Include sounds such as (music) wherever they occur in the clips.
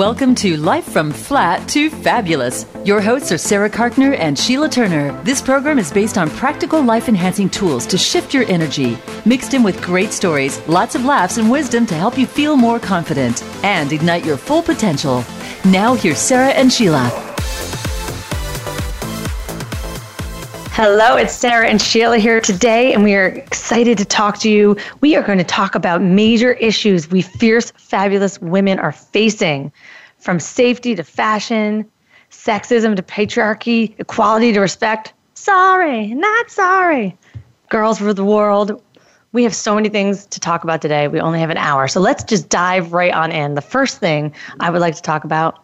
Welcome to Life from Flat to Fabulous. Your hosts are Sarah Karkner and Sheila Turner. This program is based on practical life enhancing tools to shift your energy, mixed in with great stories, lots of laughs, and wisdom to help you feel more confident and ignite your full potential. Now, here's Sarah and Sheila. Hello, it's Sarah and Sheila here today, and we are excited to talk to you. We are going to talk about major issues we fierce, fabulous women are facing from safety to fashion, sexism to patriarchy, equality to respect. Sorry, not sorry. Girls rule the world. We have so many things to talk about today. We only have an hour. So let's just dive right on in. The first thing I would like to talk about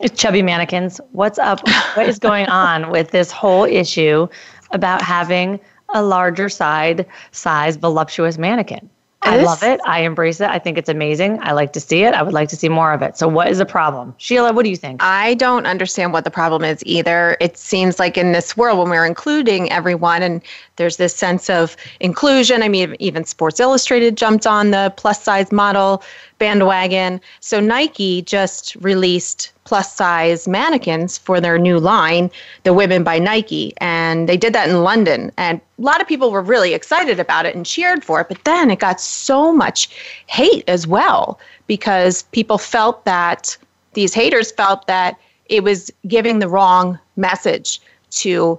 is chubby mannequins. What's up? what is going (laughs) on with this whole issue about having a larger side size voluptuous mannequin. I love it. I embrace it. I think it's amazing. I like to see it. I would like to see more of it. So, what is the problem? Sheila, what do you think? I don't understand what the problem is either. It seems like in this world, when we're including everyone and there's this sense of inclusion, I mean, even Sports Illustrated jumped on the plus size model bandwagon. So, Nike just released plus size mannequins for their new line, the Women by Nike. And they did that in London. And a lot of people were really excited about it and cheered for it. But then it got so much hate as well because people felt that these haters felt that it was giving the wrong message to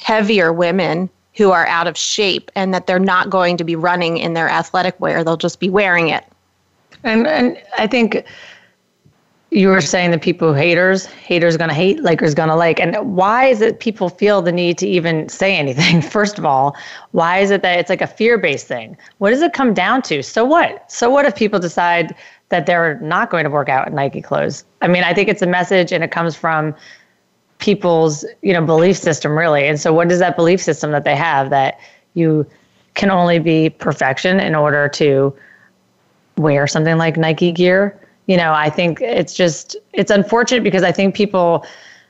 heavier women who are out of shape and that they're not going to be running in their athletic wear. They'll just be wearing it. And, and I think you were saying that people haters haters gonna hate likers gonna like. And why is it people feel the need to even say anything? (laughs) First of all why is it that it's like a fear-based thing? What does it come down to? So what? So what if people decide that they're not going to work out in nike clothes? I mean i think it's a message and it comes from people's you know belief system really. And so what is that belief system that they have that you can only be perfection in order to wear something like nike gear you know, I think it's just it's unfortunate because I think people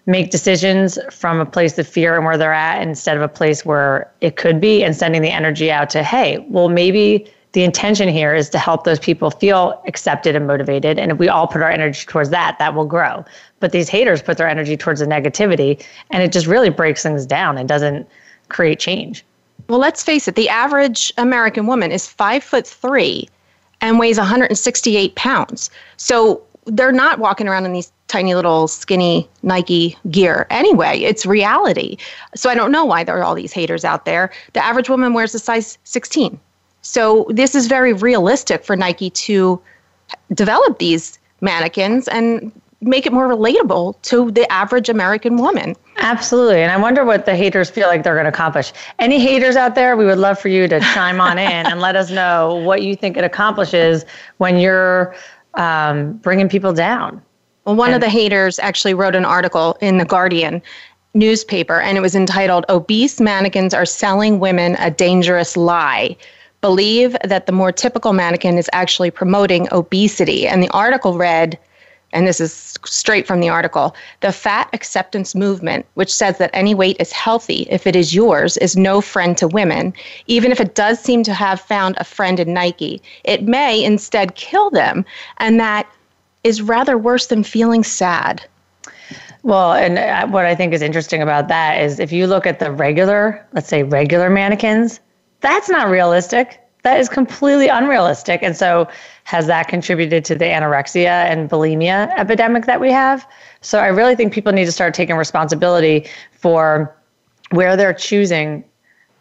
make decisions from a place of fear and where they're at instead of a place where it could be and sending the energy out to, hey, well, maybe the intention here is to help those people feel accepted and motivated. And if we all put our energy towards that, that will grow. But these haters put their energy towards the negativity and it just really breaks things down and doesn't create change. Well, let's face it, the average American woman is five foot three and weighs 168 pounds. So they're not walking around in these tiny little skinny Nike gear anyway. It's reality. So I don't know why there are all these haters out there. The average woman wears a size 16. So this is very realistic for Nike to develop these mannequins and make it more relatable to the average American woman. Absolutely. And I wonder what the haters feel like they're going to accomplish. Any haters out there, we would love for you to chime on in and let us know what you think it accomplishes when you're um, bringing people down. Well, one and- of the haters actually wrote an article in The Guardian newspaper, and it was entitled Obese Mannequins Are Selling Women a Dangerous Lie believe that the more typical mannequin is actually promoting obesity. And the article read, and this is straight from the article the fat acceptance movement, which says that any weight is healthy if it is yours, is no friend to women, even if it does seem to have found a friend in Nike. It may instead kill them, and that is rather worse than feeling sad. Well, and uh, what I think is interesting about that is if you look at the regular, let's say regular mannequins, that's not realistic that is completely unrealistic. And so, has that contributed to the anorexia and bulimia epidemic that we have? So, I really think people need to start taking responsibility for where they're choosing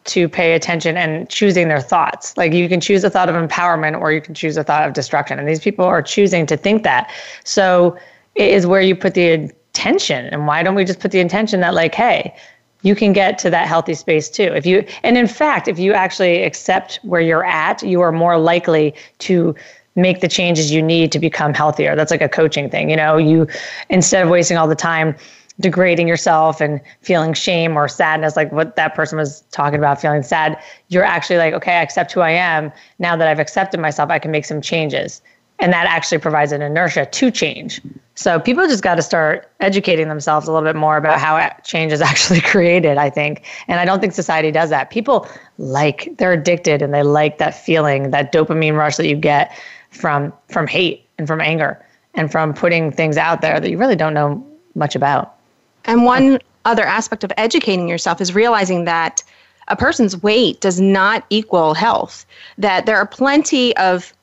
to pay attention and choosing their thoughts. Like you can choose a thought of empowerment or you can choose a thought of destruction. And these people are choosing to think that. So, it is where you put the intention. And why don't we just put the intention that, like, hey, you can get to that healthy space too. If you and in fact, if you actually accept where you're at, you are more likely to make the changes you need to become healthier. That's like a coaching thing. You know, you instead of wasting all the time degrading yourself and feeling shame or sadness, like what that person was talking about, feeling sad, you're actually like, okay, I accept who I am. Now that I've accepted myself, I can make some changes and that actually provides an inertia to change. So people just got to start educating themselves a little bit more about how change is (laughs) actually created, I think. And I don't think society does that. People like they're addicted and they like that feeling, that dopamine rush that you get from from hate and from anger. and from putting things out there that you really don't know much about. And one other aspect of educating yourself is realizing that a person's weight does not equal health, that there are plenty of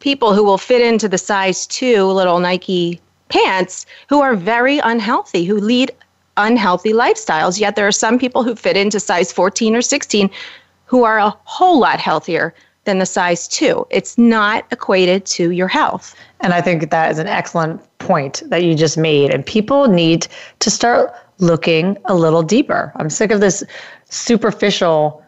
people who will fit into the size two little Nike pants who are very unhealthy, who lead unhealthy lifestyles. Yet there are some people who fit into size 14 or 16 who are a whole lot healthier than the size two. It's not equated to your health. And I think that is an excellent point that you just made. And people need to start looking a little deeper. I'm sick of this superficial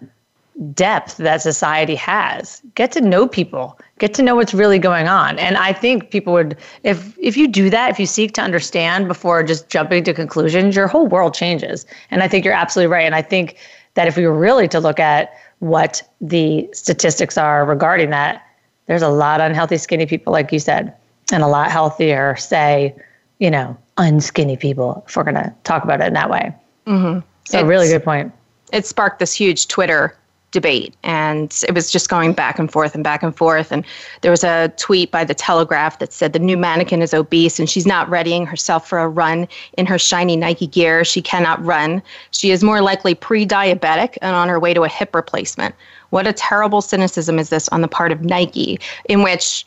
depth that society has. Get to know people. Get to know what's really going on. And I think people would if if you do that, if you seek to understand before just jumping to conclusions, your whole world changes. And I think you're absolutely right. And I think that if we were really to look at what the statistics are regarding that, there's a lot of unhealthy skinny people like you said, and a lot healthier say, you know, unskinny people if we're going to talk about it in that way. Mm-hmm. So, it's, really good point. It sparked this huge Twitter debate. And it was just going back and forth and back and forth. And there was a tweet by the telegraph that said the new mannequin is obese and she's not readying herself for a run in her shiny nike gear. She cannot run. She is more likely pre-diabetic and on her way to a hip replacement. What a terrible cynicism is this on the part of nike in which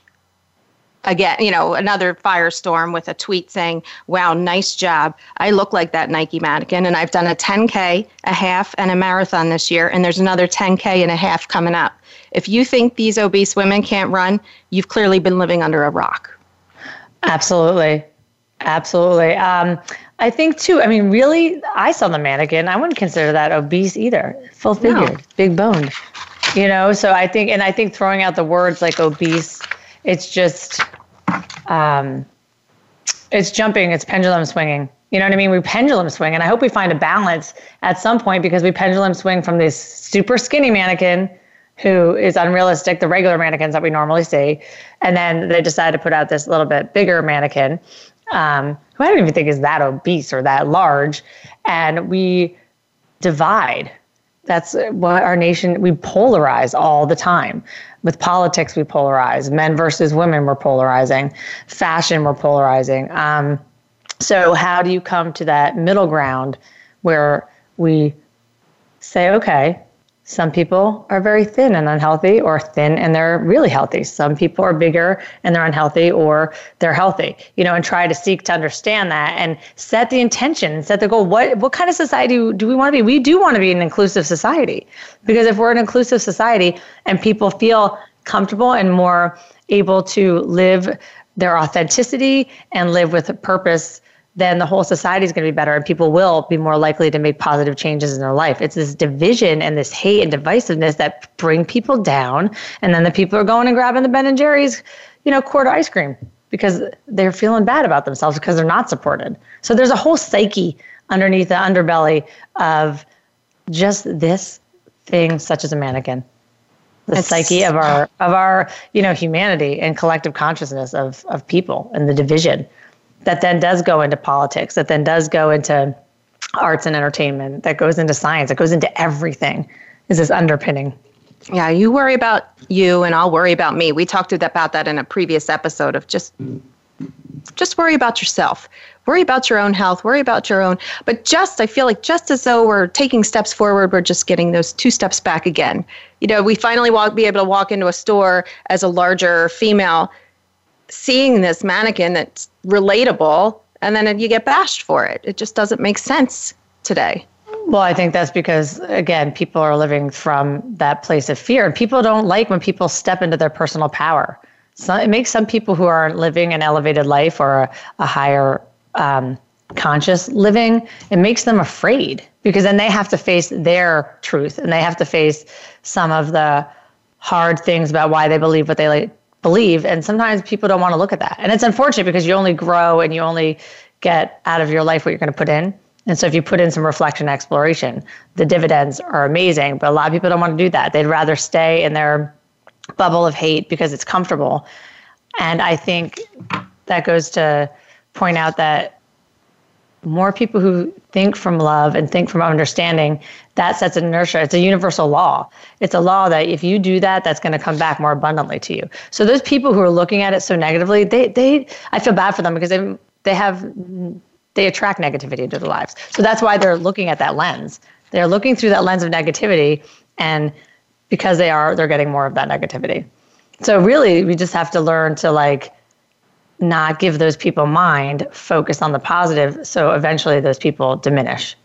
again, you know, another firestorm with a tweet saying, wow, nice job. I look like that Nike mannequin, and I've done a 10K, a half, and a marathon this year, and there's another 10K and a half coming up. If you think these obese women can't run, you've clearly been living under a rock. Absolutely. Absolutely. Um, I think too, I mean, really, I saw the mannequin. I wouldn't consider that obese either. Full figured, no. big boned. You know, so I think, and I think throwing out the words like obese, it's just um, it's jumping, it's pendulum swinging. You know what I mean? We pendulum swing, and I hope we find a balance at some point because we pendulum swing from this super skinny mannequin who is unrealistic, the regular mannequins that we normally see, and then they decide to put out this little bit bigger mannequin, um, who I don't even think is that obese or that large, and we divide. That's what our nation we polarize all the time. With politics, we polarize. Men versus women, we're polarizing. Fashion, we're polarizing. Um, so, how do you come to that middle ground where we say, okay, some people are very thin and unhealthy, or thin and they're really healthy. Some people are bigger and they're unhealthy, or they're healthy. You know, and try to seek to understand that and set the intention, set the goal. What what kind of society do we want to be? We do want to be an inclusive society, because if we're an inclusive society and people feel comfortable and more able to live their authenticity and live with a purpose then the whole society is going to be better and people will be more likely to make positive changes in their life. It's this division and this hate and divisiveness that bring people down. And then the people are going and grabbing the Ben and Jerry's, you know, quart of ice cream because they're feeling bad about themselves because they're not supported. So there's a whole psyche underneath the underbelly of just this thing such as a mannequin the it's, psyche of our of our you know humanity and collective consciousness of of people and the division that then does go into politics, that then does go into arts and entertainment, that goes into science, that goes into everything, is this underpinning. Yeah, you worry about you and I'll worry about me. We talked about that in a previous episode of just just worry about yourself. Worry about your own health, worry about your own but just I feel like just as though we're taking steps forward, we're just getting those two steps back again. You know, we finally walk be able to walk into a store as a larger female seeing this mannequin that's relatable and then you get bashed for it. It just doesn't make sense today. Well, I think that's because, again, people are living from that place of fear. And people don't like when people step into their personal power. So it makes some people who are living an elevated life or a, a higher um, conscious living, it makes them afraid because then they have to face their truth and they have to face some of the hard things about why they believe what they like, believe. And sometimes people don't want to look at that. And it's unfortunate because you only grow and you only get out of your life what you're going to put in. And so if you put in some reflection exploration, the dividends are amazing. But a lot of people don't want to do that. They'd rather stay in their bubble of hate because it's comfortable. And I think that goes to point out that more people who think from love and think from understanding, that sets an inertia. It's a universal law. It's a law that if you do that, that's going to come back more abundantly to you. So those people who are looking at it so negatively, they they I feel bad for them because they they have they attract negativity into their lives. So that's why they're looking at that lens. They're looking through that lens of negativity and because they are they're getting more of that negativity. So really we just have to learn to like not give those people mind, focus on the positive. So eventually those people diminish.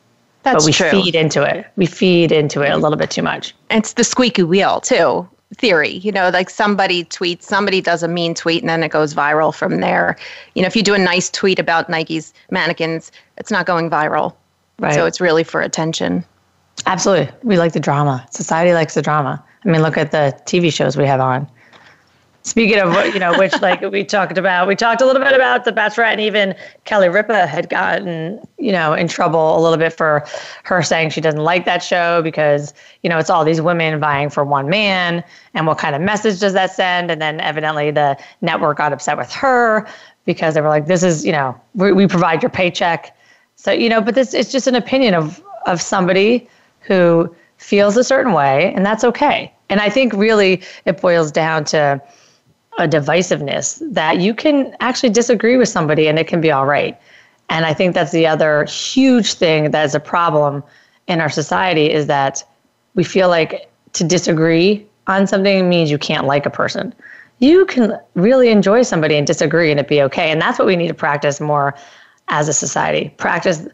That's but we true. feed into it. We feed into it a little bit too much. It's the squeaky wheel too theory. You know, like somebody tweets, somebody does a mean tweet, and then it goes viral from there. You know, if you do a nice tweet about Nike's mannequins, it's not going viral. Right. So it's really for attention. Absolutely. We like the drama. Society likes the drama. I mean, look at the TV shows we have on. Speaking of you know, which like we talked about, we talked a little bit about the Bachelorette, and even Kelly Ripa had gotten, you know, in trouble a little bit for her saying she doesn't like that show because, you know, it's all these women vying for one man, and what kind of message does that send? And then evidently the network got upset with her because they were like, "This is, you know, we, we provide your paycheck." So you know, but this it's just an opinion of of somebody who feels a certain way, and that's okay. And I think really it boils down to a divisiveness that you can actually disagree with somebody and it can be all right. And I think that's the other huge thing that is a problem in our society is that we feel like to disagree on something means you can't like a person. You can really enjoy somebody and disagree and it be okay. And that's what we need to practice more as a society. Practice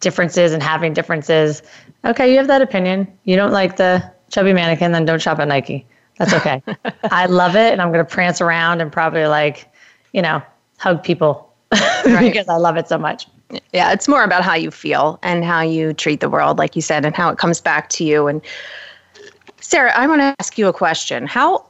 differences and having differences. Okay, you have that opinion. You don't like the chubby mannequin, then don't shop at Nike. That's okay. (laughs) I love it, and I'm going to prance around and probably like, you know, hug people (laughs) because I love it so much. Yeah, it's more about how you feel and how you treat the world, like you said, and how it comes back to you. And Sarah, I want to ask you a question. How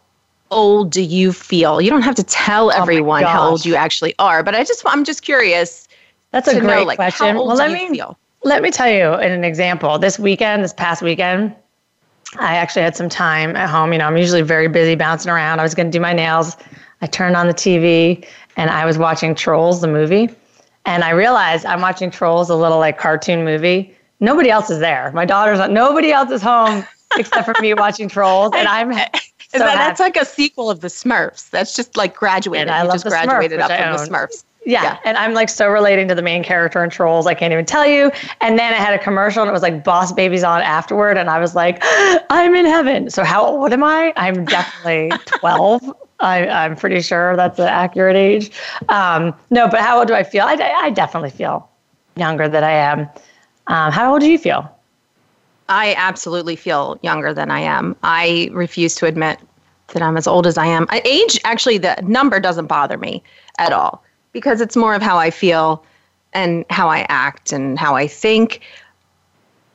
old do you feel? You don't have to tell oh everyone how old you actually are, but I just I'm just curious. That's a great know, like, question. How old well, do let me feel? let me tell you in an example. This weekend, this past weekend, I actually had some time at home. You know, I'm usually very busy bouncing around. I was going to do my nails. I turned on the TV and I was watching Trolls, the movie. And I realized I'm watching Trolls, a little like cartoon movie. Nobody else is there. My daughter's not, nobody else is home (laughs) except for me watching Trolls. And I'm so that, that's like a sequel of the Smurfs. That's just like graduated. And I You love just the graduated Smurf, up from the. Smurfs. Yeah. Yeah. And I'm like so relating to the main character in Trolls. I can't even tell you. And then I had a commercial and it was like Boss Baby's on afterward. And I was like, (gasps) I'm in heaven. So how old am I? I'm definitely (laughs) 12. I, I'm pretty sure that's the accurate age. Um, no, but how old do I feel? I, I definitely feel younger than I am. Um, how old do you feel? I absolutely feel younger than I am. I refuse to admit that I'm as old as I am. I, age, actually, the number doesn't bother me at all because it's more of how I feel and how I act and how I think.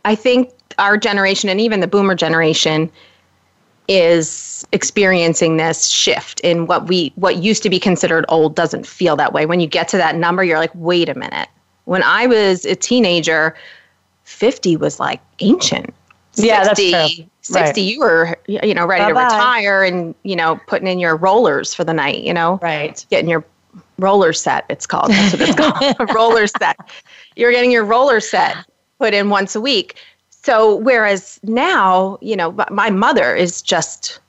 I think our generation and even the boomer generation is experiencing this shift in what we what used to be considered old doesn't feel that way. When you get to that number, you're like, wait a minute. When I was a teenager, 50 was like ancient. Yeah, that's 60, true. 60 Right. you were you know ready Bye-bye. to retire and you know putting in your rollers for the night, you know Right. getting your roller set. It's called. That's what it's (laughs) called. a roller set. You're getting your roller set put in once a week. So whereas now, you know, my mother is just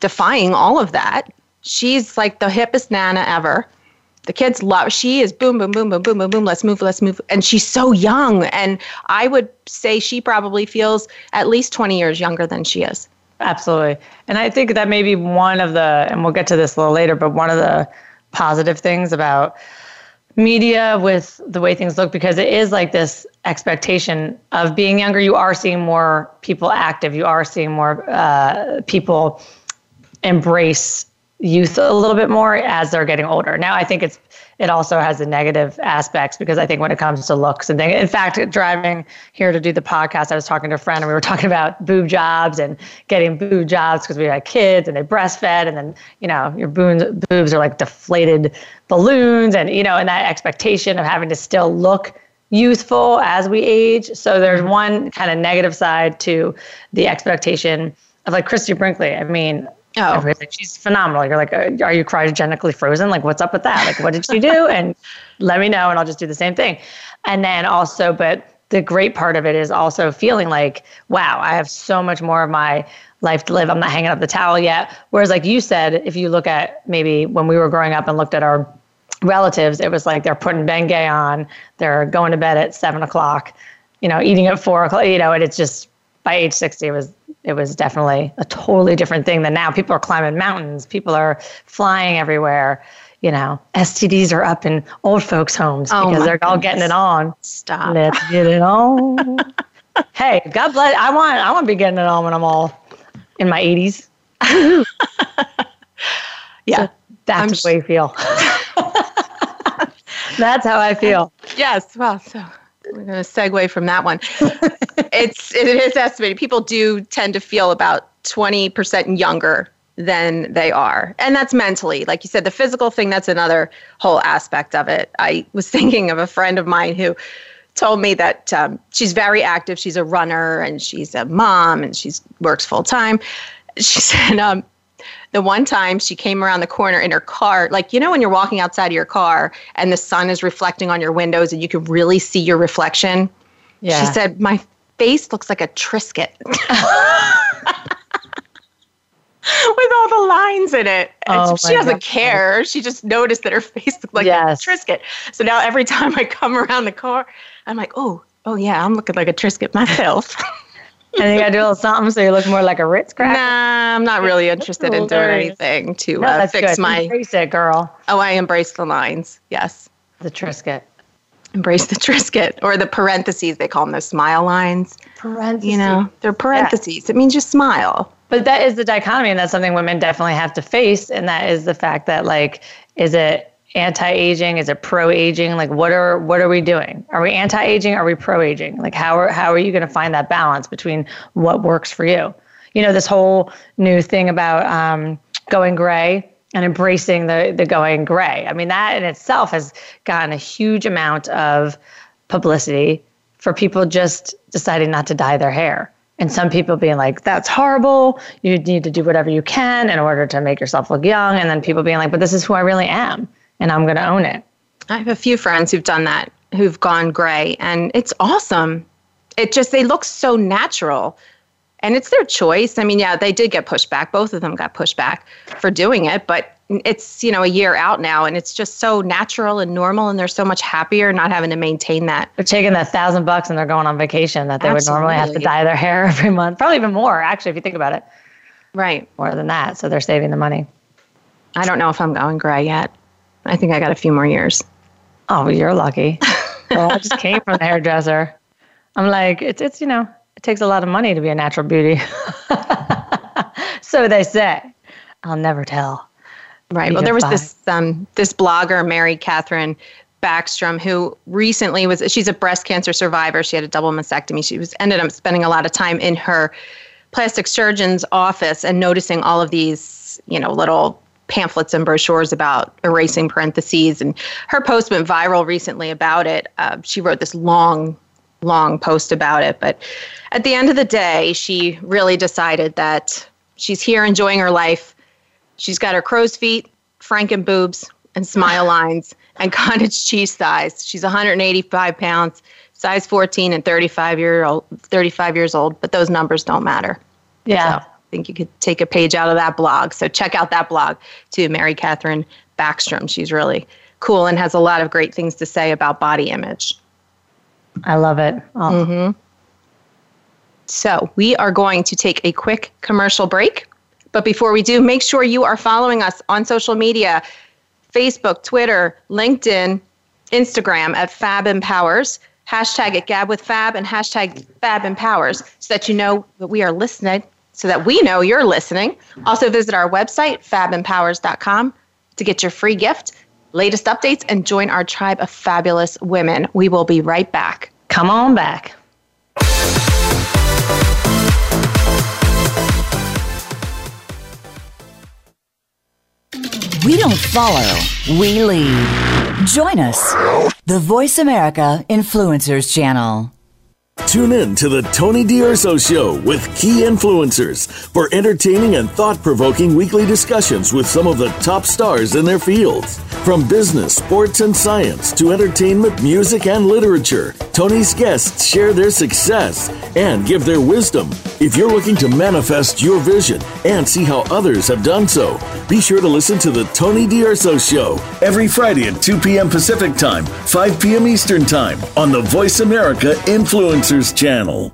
defying all of that. She's like the hippest nana ever. The kids love. She is boom, boom, boom, boom, boom, boom, boom. Let's move, let's move. And she's so young. And I would say she probably feels at least 20 years younger than she is. Absolutely. And I think that may be one of the, and we'll get to this a little later, but one of the positive things about media with the way things look, because it is like this expectation of being younger. You are seeing more people active, you are seeing more uh, people embrace youth a little bit more as they're getting older. Now, I think it's it also has the negative aspects because I think when it comes to looks and things, in fact, driving here to do the podcast, I was talking to a friend and we were (laughs) talking about boob jobs and getting boob jobs because we had kids and they breastfed and then you know your boobs boobs are like deflated balloons and you know and that expectation of having to still look youthful as we age. So there's mm-hmm. one kind of negative side to the expectation of like Christy Brinkley. I mean, Oh, like, she's phenomenal. You're like, uh, are you cryogenically frozen? Like, what's up with that? Like, what did she do? (laughs) And let me know, and I'll just do the same thing. And then also, but the great part of it is also feeling like, wow, I have so much more of my life to live. I'm not hanging up the towel yet. Whereas, like you said, if you look at maybe when we were growing up and looked at our relatives, it was like they're putting Bengay on, they're going to bed at seven o'clock, you know, eating at four o'clock, you know, and it's just by age 60, it was it was definitely a totally different thing than now. People are climbing mountains, people are flying everywhere. You know, STDs are up in old folks' homes oh because they're goodness. all getting it on. Stop. Let's get it on. (laughs) hey, God bless. I want I want to be getting it on when I'm all in my 80s. (laughs) yeah, so that's I'm the way you feel. (laughs) that's how I feel. Yes. Well, so we're going to segue from that one. (laughs) it's it is estimated people do tend to feel about 20% younger than they are. And that's mentally. Like you said, the physical thing, that's another whole aspect of it. I was (laughs) thinking of a friend of mine who told me that um, she's very active. She's a runner and she's a mom and she's works full time. She said um, the one time she came around the corner in her car, like you know when you're walking outside of your car and the sun is reflecting on your windows and you can really see your reflection. Yeah. She said, "My face looks like a Triscuit." (laughs) with all the lines in it. And oh she doesn't God. care. She just noticed that her (laughs) face looked like yes. a Triscuit. So now every time I come around the car, I'm like, oh, oh yeah, I'm looking like a Triscuit myself. (laughs) and you got to do a little something so you look more like a Ritz cracker. Nah, I'm not really interested in doing anything to no, uh, fix good. my. Embrace it, girl. Oh, I embrace the lines. Yes. The Triscuit. Embrace the Triscuit or the parentheses. They call them the smile lines. Parentheses. You know, they're parentheses. It means you smile. But that is the dichotomy, and that's something women definitely have to face. And that is the fact that, like, is it anti-aging? Is it pro-aging? Like, what are what are we doing? Are we anti-aging? Are we pro-aging? Like, how are how are you going to find that balance between what works for you? You know, this whole new thing about um, going gray and embracing the the going gray. I mean, that in itself has gotten a huge amount of publicity for people just deciding not to dye their hair. And some people being like, that's horrible. You need to do whatever you can in order to make yourself look young. And then people being like, but this is who I really am and I'm going to own it. I have a few friends who've done that, who've gone gray, and it's awesome. It just, they look so natural. And it's their choice. I mean, yeah, they did get pushed back. Both of them got pushed back for doing it, but it's, you know, a year out now and it's just so natural and normal and they're so much happier not having to maintain that. They're taking that thousand bucks and they're going on vacation that they Absolutely. would normally have to dye their hair (laughs) every month. Probably even more, actually, if you think about it. Right. More than that. So they're saving the money. I don't know if I'm going gray yet. I think I got a few more years. Oh, you're lucky. well, I just came from the hairdresser. I'm like, it's it's you know, it takes a lot of money to be a natural beauty. (laughs) so they say. I'll never tell. Right. well, there was this um this blogger, Mary Catherine Backstrom, who recently was she's a breast cancer survivor. She had a double mastectomy. She was ended up spending a lot of time in her plastic surgeon's office and noticing all of these, you know, little pamphlets and brochures about erasing parentheses. And her post went viral recently about it. Uh, she wrote this long, long post about it. But at the end of the day, she really decided that she's here enjoying her life. She's got her crow's feet, Franken boobs, and smile (laughs) lines, and cottage cheese thighs. She's 185 pounds, size 14, and 35 year old. 35 years old. But those numbers don't matter. Yeah. So think you could take a page out of that blog. So check out that blog too, Mary Catherine Backstrom. She's really cool and has a lot of great things to say about body image. I love it. Oh. Mm-hmm. So we are going to take a quick commercial break. But before we do, make sure you are following us on social media Facebook, Twitter, LinkedIn, Instagram at Fab Empowers. Hashtag at Gab with Fab and hashtag Fab Empowers so that you know that we are listening so that we know you're listening. Also, visit our website, fabempowers.com, to get your free gift, latest updates, and join our tribe of fabulous women. We will be right back. Come on back. We don't follow, we lead. Join us, the Voice America Influencers Channel. Tune in to the Tony D'Urso Show with key influencers for entertaining and thought provoking weekly discussions with some of the top stars in their fields. From business, sports, and science to entertainment, music, and literature, Tony's guests share their success and give their wisdom. If you're looking to manifest your vision and see how others have done so, be sure to listen to the Tony D'Urso Show every Friday at 2 p.m. Pacific Time, 5 p.m. Eastern Time on the Voice America Influencers Channel.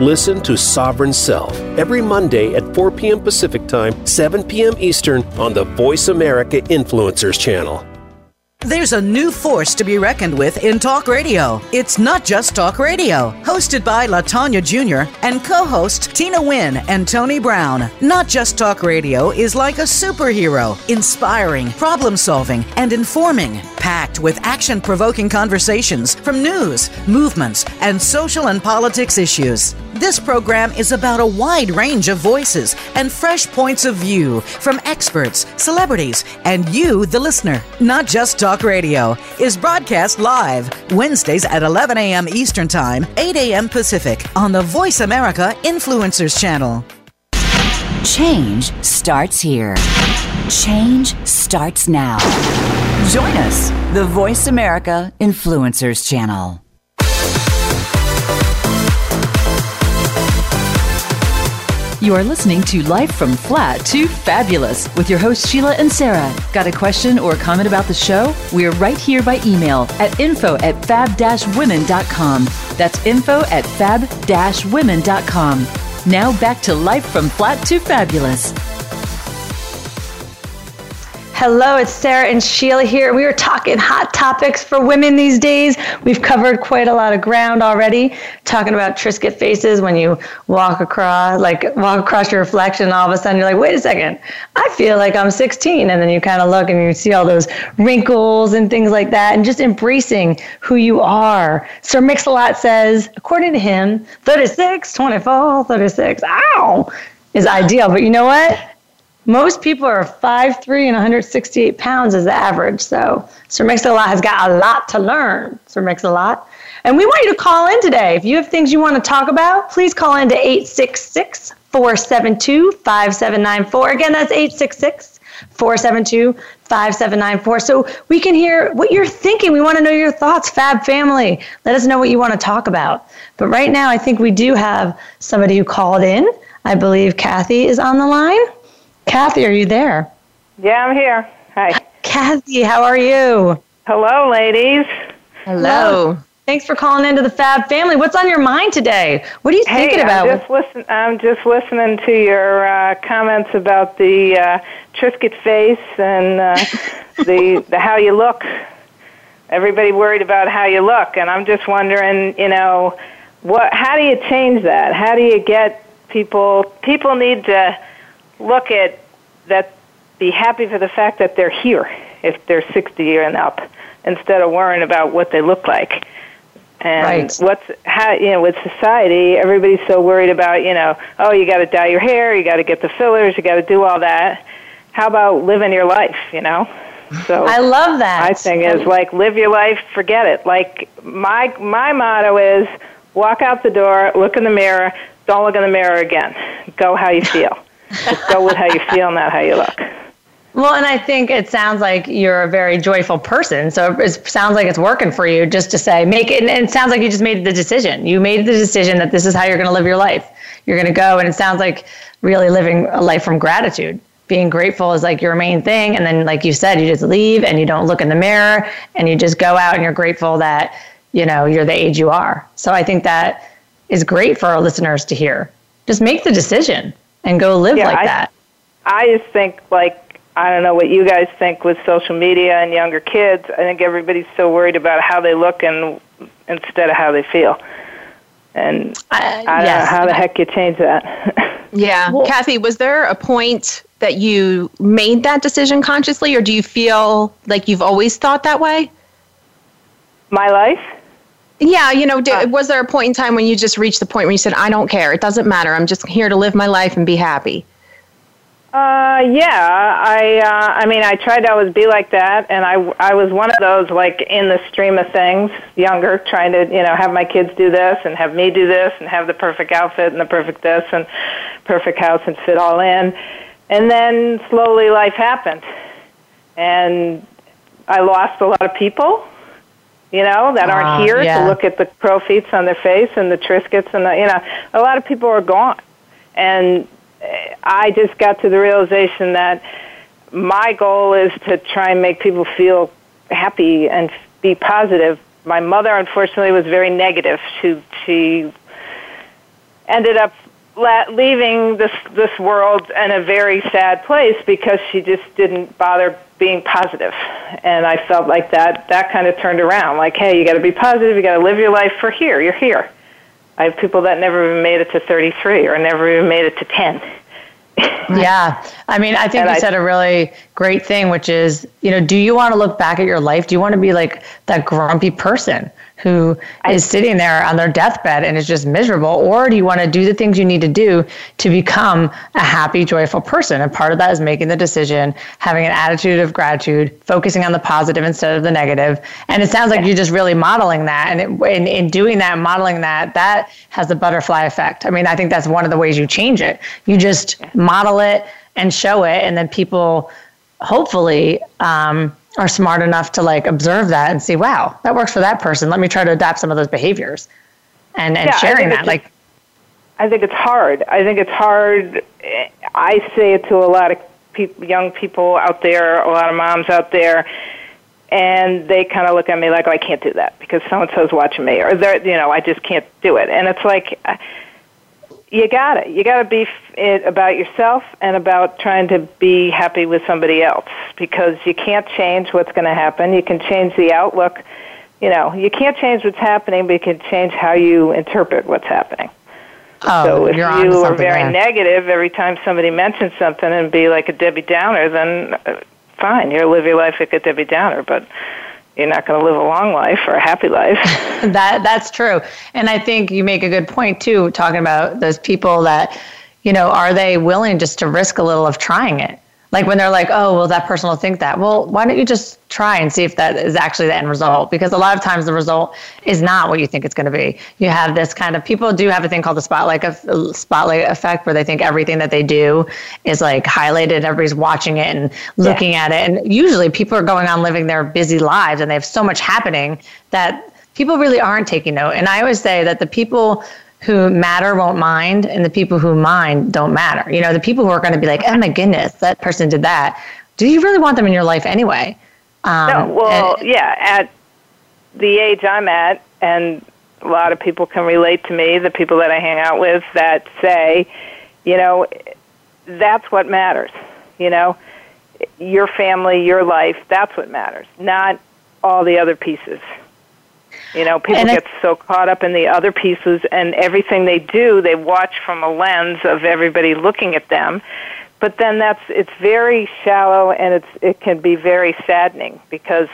Listen to Sovereign Self every Monday at 4 p.m. Pacific Time, 7 p.m. Eastern on the Voice America Influencers channel. There's a new force to be reckoned with in talk radio. It's not just talk radio. Hosted by LaTanya Jr. and co host Tina Wynn and Tony Brown. Not just talk radio is like a superhero, inspiring, problem solving, and informing. Packed with action provoking conversations from news, movements, and social and politics issues. This program is about a wide range of voices and fresh points of view from experts, celebrities, and you, the listener. Not just talk Radio is broadcast live Wednesdays at 11 a.m. Eastern Time, 8 a.m. Pacific on the Voice America Influencers Channel. Change starts here. Change starts now. Join us, the Voice America Influencers Channel. You are listening to Life from Flat to Fabulous with your hosts Sheila and Sarah. Got a question or a comment about the show? We're right here by email at info at fab-women.com. That's info at fab-women.com. Now back to Life from Flat to Fabulous. Hello, it's Sarah and Sheila here. We are talking hot topics for women these days. We've covered quite a lot of ground already, talking about Triscuit faces when you walk across, like walk across your reflection, and all of a sudden you're like, wait a second, I feel like I'm 16. And then you kind of look and you see all those wrinkles and things like that, and just embracing who you are. Sir Mix-a-Lot says, according to him, 36, 24, 36, ow, is ideal. But you know what? Most people are 5'3 and 168 pounds is the average. So Sir Mix-a-Lot has got a lot to learn, Sir Mix-a-Lot. And we want you to call in today. If you have things you want to talk about, please call in to 866 472 5794. Again, that's 866 472 5794. So we can hear what you're thinking. We want to know your thoughts, Fab family. Let us know what you want to talk about. But right now, I think we do have somebody who called in. I believe Kathy is on the line. Kathy, are you there? Yeah, I'm here. Hi. Kathy, how are you? Hello, ladies. Hello. Thanks for calling into the Fab family. What's on your mind today? What are you hey, thinking about? I'm just, listen, I'm just listening to your uh, comments about the uh, Triscuit face and uh, (laughs) the, the how you look. Everybody worried about how you look, and I'm just wondering, you know, what? How do you change that? How do you get people? People need to look at that, be happy for the fact that they're here if they're 60 and up, instead of worrying about what they look like. And right. what's how you know with society, everybody's so worried about you know, oh, you got to dye your hair, you got to get the fillers, you got to do all that. How about living your life? You know. So I love that. My thing is like live your life, forget it. Like my my motto is walk out the door, look in the mirror, don't look in the mirror again. Go how you feel. Just go with how you feel, not how you look. Well, and I think it sounds like you're a very joyful person. So it sounds like it's working for you just to say, make it. And it sounds like you just made the decision. You made the decision that this is how you're going to live your life. You're going to go. And it sounds like really living a life from gratitude. Being grateful is like your main thing. And then, like you said, you just leave and you don't look in the mirror and you just go out and you're grateful that, you know, you're the age you are. So I think that is great for our listeners to hear. Just make the decision and go live yeah, like I, that. I just think like I don't know what you guys think with social media and younger kids. I think everybody's so worried about how they look and instead of how they feel. And I, I don't yes. know how the heck you change that. (laughs) Yeah. Well, Kathy, was there a point that you made that decision consciously, or do you feel like you've always thought that way? My life? Yeah, you know, uh, was there a point in time when you just reached the point where you said, I don't care, it doesn't matter, I'm just here to live my life and be happy? Uh, yeah, I, uh, I mean, I tried to always be like that, and I, I was one of those, like, in the stream of things, younger, trying to, you know, have my kids do this, and have me do this, and have the perfect outfit, and the perfect this, and perfect house, and fit all in. And then slowly life happened, and I lost a lot of people, you know, that aren't uh, here yeah. to look at the profits on their face and the Triscuits, and the, you know, a lot of people are gone. And I just got to the realization that my goal is to try and make people feel happy and be positive. My mother, unfortunately, was very negative. She she ended up leaving this this world in a very sad place because she just didn't bother being positive and i felt like that that kind of turned around like hey you got to be positive you got to live your life for here you're here I have people that never even made it to 33 or never even made it to 10. (laughs) yeah. I mean, I think and you I, said a really great thing, which is, you know, do you want to look back at your life? Do you want to be like that grumpy person who I, is sitting there on their deathbed and is just miserable? Or do you want to do the things you need to do to become a happy, joyful person? And part of that is making the decision, having an attitude of gratitude, focusing on the positive instead of the negative. And it sounds like you're just really modeling that. And it, in, in doing that, modeling that, that has a butterfly effect. I mean, I think that's one of the ways you change it. You just model it and show it, and then people hopefully, um, are smart enough to like observe that and see, wow, that works for that person. Let me try to adapt some of those behaviors and, and yeah, sharing that. Like, I think it's hard. I think it's hard. I say it to a lot of people, young people out there, a lot of moms out there, and they kind of look at me like, oh, I can't do that because so and so's watching me, or they're, you know, I just can't do it. And it's like, you got it. You got to be it about yourself and about trying to be happy with somebody else because you can't change what's going to happen. You can change the outlook. You know, you can't change what's happening, but you can change how you interpret what's happening. Oh, so if you are very there. negative every time somebody mentions something and be like a Debbie Downer, then uh, fine, you live your life like a Debbie Downer. But you're not going to live a long life or a happy life. (laughs) that that's true, and I think you make a good point too, talking about those people that, you know, are they willing just to risk a little of trying it? Like when they're like, oh, well, that person will think that. Well, why don't you just try and see if that is actually the end result? Because a lot of times the result is not what you think it's going to be. You have this kind of people do have a thing called the spotlight spotlight effect, where they think everything that they do is like highlighted. Everybody's watching it and looking yeah. at it, and usually people are going on living their busy lives, and they have so much happening that people really aren't taking note. And I always say that the people who matter won't mind and the people who mind don't matter. You know, the people who are going to be like, oh my goodness, that person did that. Do you really want them in your life anyway? Um, no, well, and, yeah, at the age I'm at, and a lot of people can relate to me, the people that I hang out with that say, you know, that's what matters. You know, your family, your life, that's what matters, not all the other pieces. You know, people get so caught up in the other pieces and everything they do, they watch from a lens of everybody looking at them. But then that's it's very shallow and it's it can be very saddening because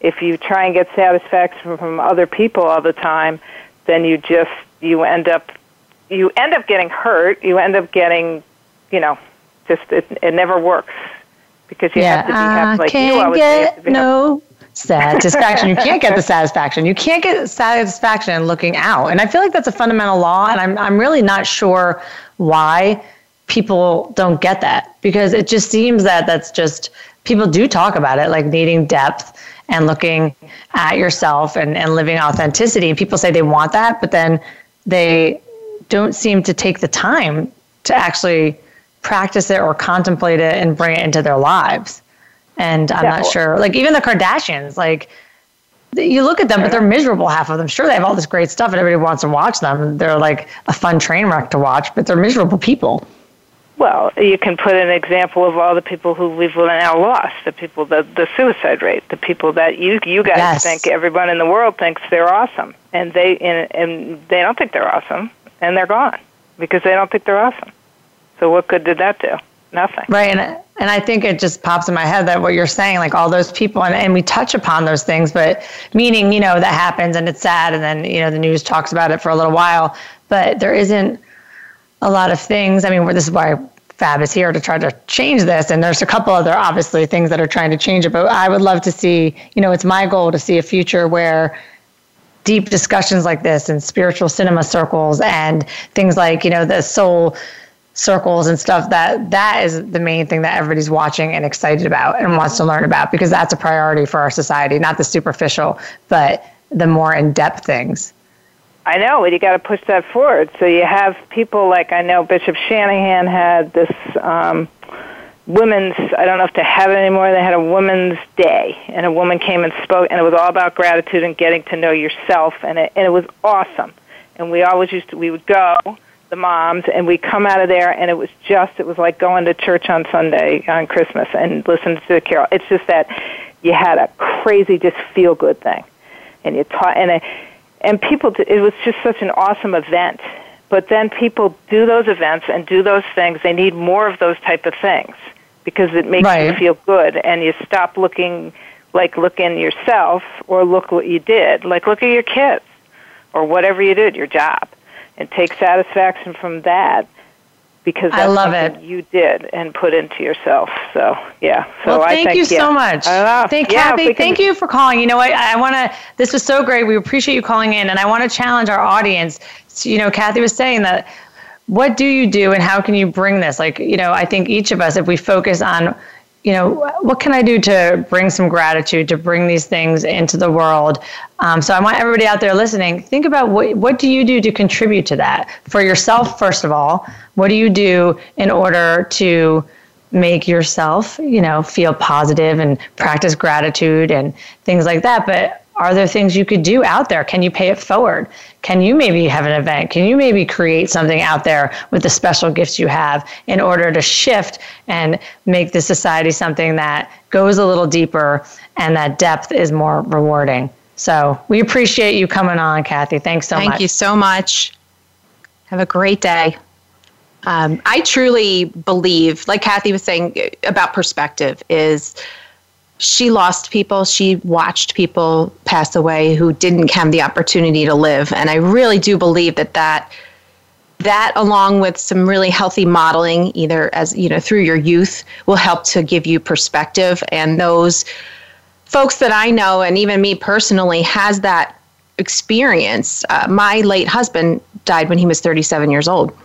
if you try and get satisfaction from other people all the time, then you just you end up you end up getting hurt, you end up getting, you know, just it it never works because you yeah, have to be happy like you always get no satisfaction. You can't get the (laughs) satisfaction. You can't get satisfaction looking out. And I feel like that's a fundamental law. And I'm, I'm really not sure why people don't get that because it just seems that that's just people do talk about it like needing depth and looking at yourself and, and living authenticity. And people say they want that, but then they don't seem to take the time to actually practice it or contemplate it and bring it into their lives. And I'm not sure, like even the Kardashians, like you look at them, but they're miserable, half of them. Sure, they have all this great stuff and everybody wants to watch them. They're like a fun train wreck to watch, but they're miserable people. Well, you can put an example of all the people who we've now lost, the people, the, the suicide rate, the people that you you guys yes. think everyone in the world thinks they're awesome, and they and, and they don't think they're awesome, and they're gone because they don't think they're awesome. So what good did that do? Nothing. Right. And, and I think it just pops in my head that what you're saying, like all those people, and, and we touch upon those things, but meaning, you know, that happens and it's sad. And then, you know, the news talks about it for a little while, but there isn't a lot of things. I mean, this is why Fab is here to try to change this. And there's a couple other, obviously, things that are trying to change it. But I would love to see, you know, it's my goal to see a future where deep discussions like this and spiritual cinema circles and things like, you know, the soul circles and stuff that that is the main thing that everybody's watching and excited about and wants to learn about because that's a priority for our society not the superficial but the more in-depth things I know, but you got to push that forward. So you have people like I know Bishop Shanahan had this um, women's. I don't know if they have it anymore. They had a women's day, and a woman came and spoke, and it was all about gratitude and getting to know yourself, and it and it was awesome. And we always used to. We would go, the moms, and we come out of there, and it was just. It was like going to church on Sunday on Christmas and listen to the carol. It's just that you had a crazy, just feel good thing, and you taught and. It, and people it was just such an awesome event but then people do those events and do those things they need more of those type of things because it makes right. you feel good and you stop looking like look in yourself or look what you did like look at your kids or whatever you did your job and take satisfaction from that because that's I love it. you did and put into yourself. So yeah. So well, thank I think, you yeah. so much. Thank yeah, Kathy. Thank you for calling. You know what? I, I want to. This was so great. We appreciate you calling in, and I want to challenge our audience. You know, Kathy was saying that. What do you do, and how can you bring this? Like, you know, I think each of us, if we focus on you know, what can I do to bring some gratitude, to bring these things into the world? Um, so I want everybody out there listening, think about what, what do you do to contribute to that for yourself, first of all? What do you do in order to make yourself, you know, feel positive and practice gratitude and things like that? But are there things you could do out there? Can you pay it forward? Can you maybe have an event? Can you maybe create something out there with the special gifts you have in order to shift and make the society something that goes a little deeper and that depth is more rewarding? So we appreciate you coming on, Kathy. Thanks so Thank much. Thank you so much. Have a great day. Um, I truly believe, like Kathy was saying about perspective, is she lost people. She watched people pass away who didn't have the opportunity to live. And I really do believe that that that along with some really healthy modeling either as you know through your youth will help to give you perspective and those folks that i know and even me personally has that experience uh, my late husband died when he was 37 years old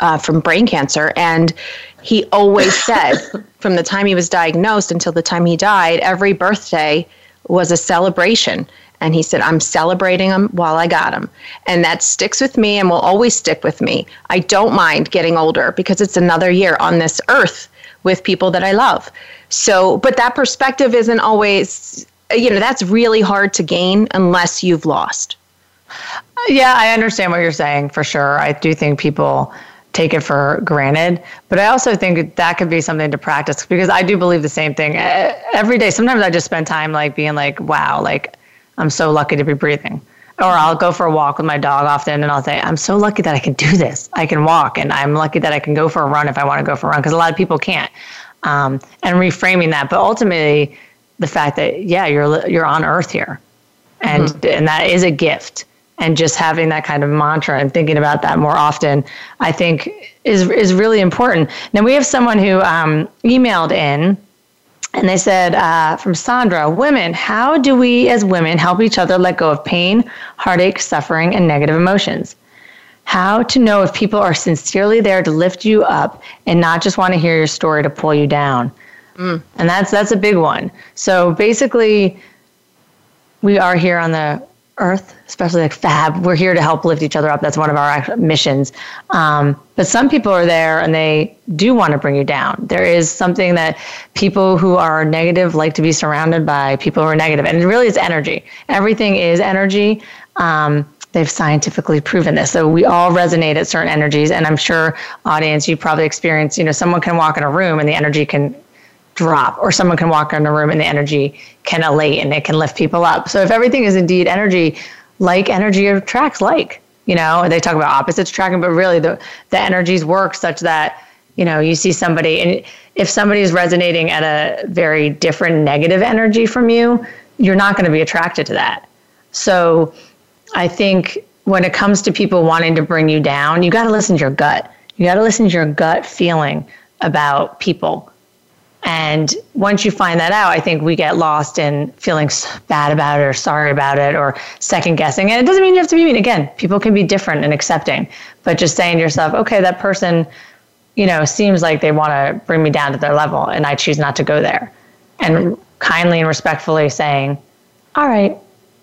uh, from brain cancer and he always said (laughs) from the time he was diagnosed until the time he died, every birthday was a celebration. And he said, I'm celebrating him while I got him. And that sticks with me and will always stick with me. I don't mind getting older because it's another year on this earth with people that I love. So, but that perspective isn't always, you know, that's really hard to gain unless you've lost. Yeah, I understand what you're saying for sure. I do think people take it for granted. But I also think that could be something to practice because I do believe the same thing every day. Sometimes I just spend time like being like, wow, like I'm so lucky to be breathing. Or I'll go for a walk with my dog often and I'll say, I'm so lucky that I can do this. I can walk and I'm lucky that I can go for a run if I want to go for a run because a lot of people can't. Um, and reframing that. But ultimately, the fact that, yeah, you're, you're on earth here and, mm-hmm. and that is a gift and just having that kind of mantra and thinking about that more often, I think is is really important. Now we have someone who um, emailed in. And they said uh, from Sandra, women, how do we as women help each other let go of pain, heartache, suffering, and negative emotions? How to know if people are sincerely there to lift you up and not just want to hear your story to pull you down. Mm. And that's that's a big one. So basically, we are here on the earth, especially like Fab. We're here to help lift each other up. That's one of our missions. Um, but some people are there and they do want to bring you down. There is something that people who are negative like to be surrounded by people who are negative, and it really is energy. Everything is energy. Um, they've scientifically proven this. So we all resonate at certain energies, and I'm sure, audience, you probably experience. You know, someone can walk in a room and the energy can drop or someone can walk in a room and the energy can elate and it can lift people up so if everything is indeed energy like energy attracts like you know they talk about opposites attracting but really the the energies work such that you know, you see somebody, and if somebody is resonating at a very different negative energy from you, you're not going to be attracted to that. So I think when it comes to people wanting to bring you down, you got to listen to your gut. You got to listen to your gut feeling about people. And once you find that out, I think we get lost in feeling bad about it or sorry about it or second guessing. And it doesn't mean you have to be mean. Again, people can be different and accepting, but just saying to yourself, okay, that person, you know, seems like they want to bring me down to their level and I choose not to go there. And kindly and respectfully saying, all right,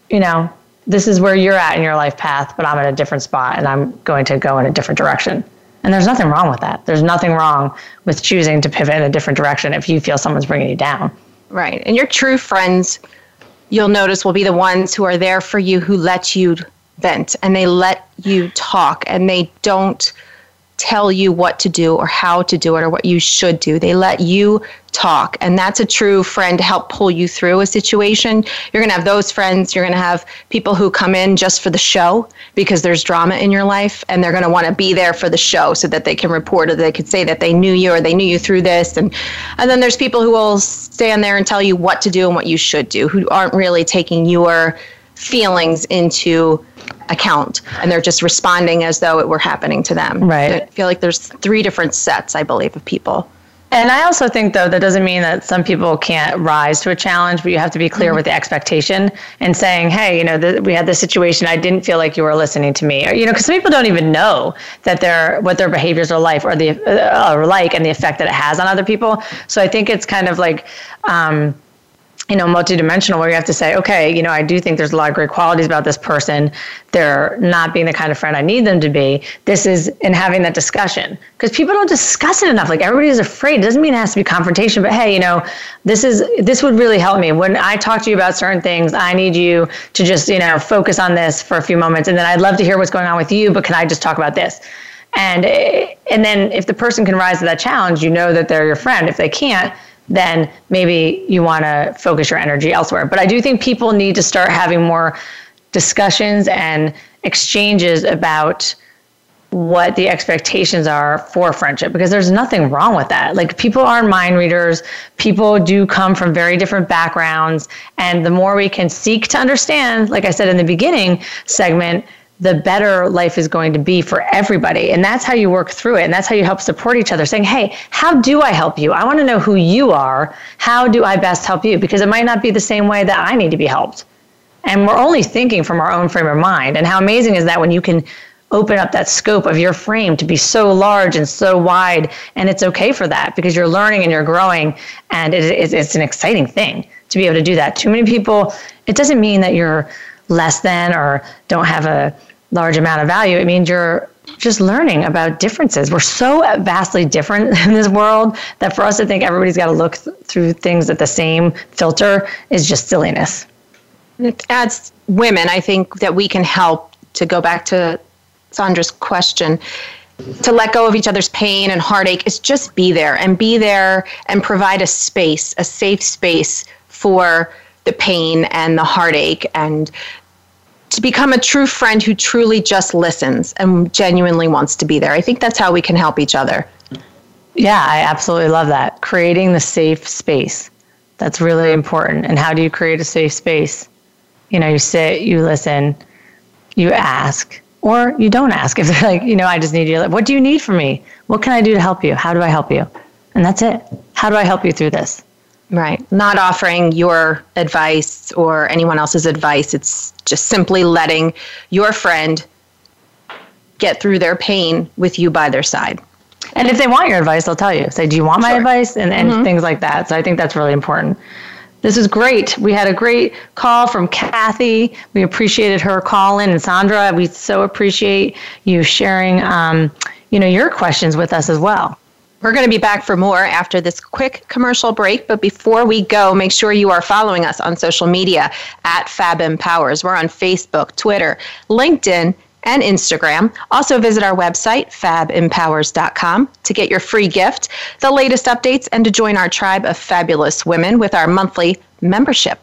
you know, this is where you're at in your life path, but I'm at a different spot and I'm going to go in a different direction. And there's nothing wrong with that. There's nothing wrong with choosing to pivot in a different direction if you feel someone's bringing you down. Right. And your true friends, you'll notice, will be the ones who are there for you, who let you vent and they let you talk and they don't tell you what to do or how to do it or what you should do. They let you talk. And that's a true friend to help pull you through a situation. You're going to have those friends. You're going to have people who come in just for the show because there's drama in your life and they're going to want to be there for the show so that they can report or they could say that they knew you or they knew you through this. And, and then there's people who will stand there and tell you what to do and what you should do who aren't really taking your feelings into account and they're just responding as though it were happening to them. Right. I feel like there's three different sets, I believe, of people. And I also think, though, that doesn't mean that some people can't rise to a challenge, but you have to be clear mm-hmm. with the expectation and saying, hey, you know, th- we had this situation. I didn't feel like you were listening to me. Or, you know, because some people don't even know that their what their behaviors are like or the uh, are like and the effect that it has on other people. So I think it's kind of like, um, you know, multidimensional where you have to say, okay, you know, I do think there's a lot of great qualities about this person. They're not being the kind of friend I need them to be. This is in having that discussion because people don't discuss it enough. Like everybody is afraid. It doesn't mean it has to be confrontation, but hey, you know, this is this would really help me when I talk to you about certain things. I need you to just you know focus on this for a few moments, and then I'd love to hear what's going on with you. But can I just talk about this? And eh, and then if the person can rise to that challenge, you know that they're your friend. If they can't then maybe you want to focus your energy elsewhere. But I do think people need to start having more discussions and exchanges about what the expectations are for friendship because there's nothing wrong with that. Like people aren't mind readers, people do come from very different backgrounds and the more we can seek to understand, like I said in the beginning segment, the better life is going to be for everybody. And that's how you work through it. And that's how you help support each other, saying, Hey, how do I help you? I want to know who you are. How do I best help you? Because it might not be the same way that I need to be helped. And we're only thinking from our own frame of mind. And how amazing is that when you can open up that scope of your frame to be so large and so wide? And it's okay for that because you're learning and you're growing. And it, it, it's an exciting thing to be able to do that. Too many people, it doesn't mean that you're less than or don't have a large amount of value. It means you're just learning about differences. We're so vastly different (laughs) in this world that for us to think everybody's got to look th- through things at the same filter is just silliness. It adds women, I think that we can help to go back to Sandra's question to let go of each other's pain and heartache is just be there and be there and provide a space, a safe space for the pain and the heartache and to become a true friend who truly just listens and genuinely wants to be there. I think that's how we can help each other. Yeah, I absolutely love that. Creating the safe space. That's really important. And how do you create a safe space? You know, you sit, you listen, you ask, or you don't ask. (laughs) If they're like, you know, I just need you. What do you need from me? What can I do to help you? How do I help you? And that's it. How do I help you through this? Right. Not offering your advice or anyone else's advice. It's just simply letting your friend get through their pain with you by their side. And if they want your advice, they'll tell you. Say, do you want my sure. advice? And, and mm-hmm. things like that. So I think that's really important. This is great. We had a great call from Kathy. We appreciated her calling. And Sandra, we so appreciate you sharing, um, you know, your questions with us as well. We're going to be back for more after this quick commercial break. But before we go, make sure you are following us on social media at Fab Empowers. We're on Facebook, Twitter, LinkedIn, and Instagram. Also, visit our website, fabempowers.com, to get your free gift, the latest updates, and to join our tribe of fabulous women with our monthly membership.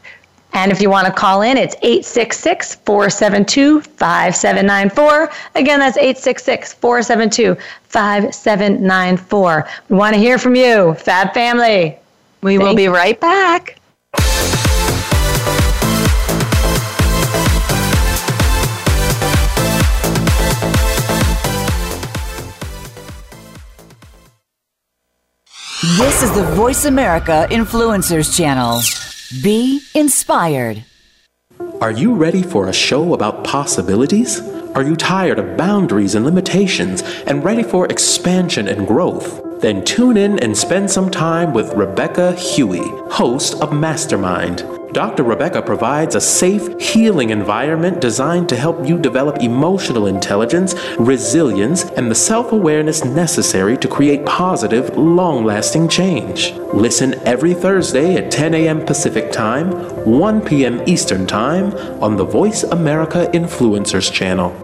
And if you want to call in, it's 866 472 5794. Again, that's 866 472 5794. We want to hear from you, Fab Family. We will be right back. This is the Voice America Influencers Channel. Be inspired. Are you ready for a show about possibilities? Are you tired of boundaries and limitations and ready for expansion and growth? Then tune in and spend some time with Rebecca Huey, host of Mastermind. Dr. Rebecca provides a safe, healing environment designed to help you develop emotional intelligence, resilience, and the self awareness necessary to create positive, long lasting change. Listen every Thursday at 10 a.m. Pacific Time, 1 p.m. Eastern Time on the Voice America Influencers channel.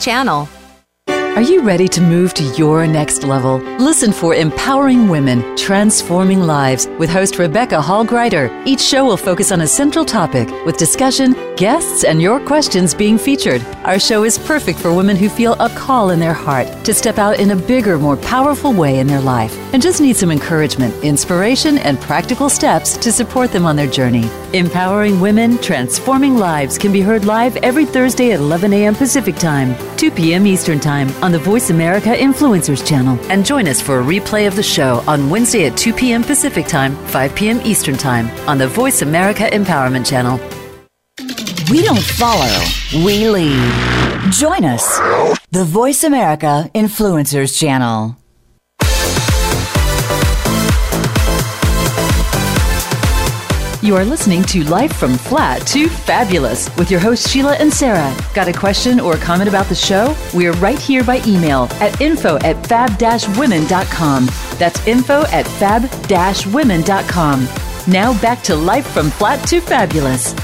channel. Are you ready to move to your next level? Listen for Empowering Women, Transforming Lives with host Rebecca Hall Gruyter. Each show will focus on a central topic with discussion, guests, and your questions being featured. Our show is perfect for women who feel a call in their heart to step out in a bigger, more powerful way in their life and just need some encouragement, inspiration, and practical steps to support them on their journey. Empowering Women, Transforming Lives can be heard live every Thursday at 11 a.m. Pacific Time, 2 p.m. Eastern Time on the Voice America Influencers channel. And join us for a replay of the show on Wednesday at 2 p.m. Pacific Time, 5 p.m. Eastern Time on the Voice America Empowerment channel. We don't follow, we lead. Join us, the Voice America Influencers channel. You are listening to Life from Flat to Fabulous with your hosts Sheila and Sarah. Got a question or comment about the show? We're right here by email at info at fab-women.com. That's info at fab-women.com. Now back to Life from Flat to Fabulous.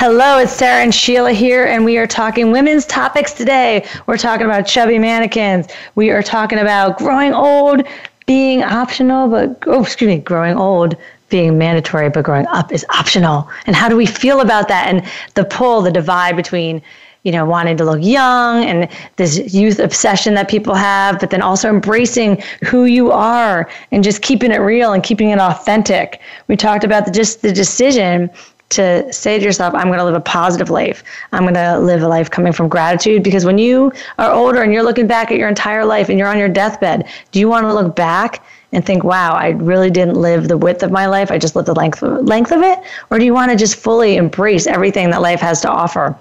Hello, it's Sarah and Sheila here, and we are talking women's topics today. We're talking about chubby mannequins. We are talking about growing old, being optional, but oh, excuse me, growing old being mandatory, but growing up is optional. And how do we feel about that? And the pull, the divide between, you know, wanting to look young and this youth obsession that people have, but then also embracing who you are and just keeping it real and keeping it authentic. We talked about the, just the decision to say to yourself, I'm going to live a positive life. I'm going to live a life coming from gratitude. Because when you are older and you're looking back at your entire life and you're on your deathbed, do you want to look back and think, wow, I really didn't live the width of my life? I just lived the length of, length of it? Or do you want to just fully embrace everything that life has to offer?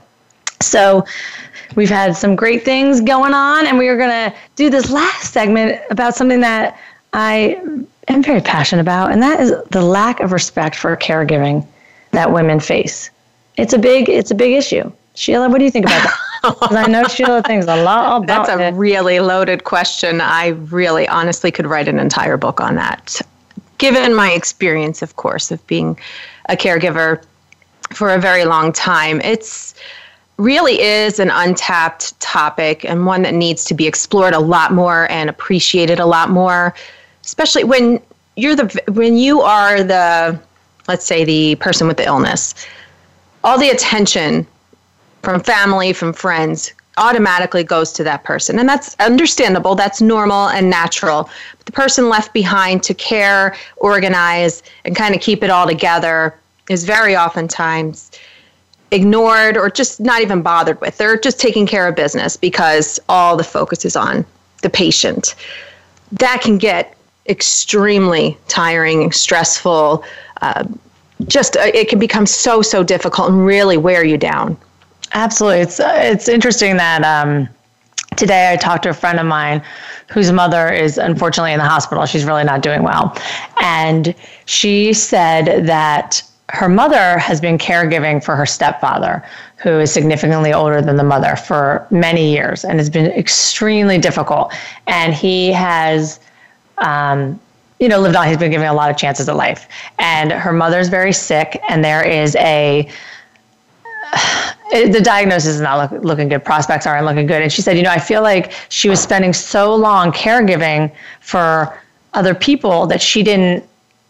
So, we've had some great things going on, and we are going to do this last segment about something that I am very passionate about, and that is the lack of respect for caregiving that women face. It's a big it's a big issue. Sheila, what do you think about that? (laughs) Because I know Sheila thinks a lot about That's a it. really loaded question. I really honestly could write an entire book on that. Given my experience, of course, of being a caregiver for a very long time, it's really is an untapped topic and one that needs to be explored a lot more and appreciated a lot more, especially when you're the when you are the let's say the person with the illness, all the attention from family, from friends, automatically goes to that person. And that's understandable, that's normal and natural. But the person left behind to care, organize, and kind of keep it all together is very oftentimes ignored or just not even bothered with. They're just taking care of business because all the focus is on the patient. That can get extremely tiring, stressful. Just uh, it can become so so difficult and really wear you down. Absolutely, it's uh, it's interesting that um, today I talked to a friend of mine whose mother is unfortunately in the hospital. She's really not doing well. And she said that her mother has been caregiving for her stepfather, who is significantly older than the mother, for many years and it's been extremely difficult. And he has, um, you know, lived on, he's been given a lot of chances at life. And her mother's very sick, and there is a, (sighs) the diagnosis is not look, looking good. Prospects aren't looking good. And she said, you know, I feel like she was spending so long caregiving for other people that she didn't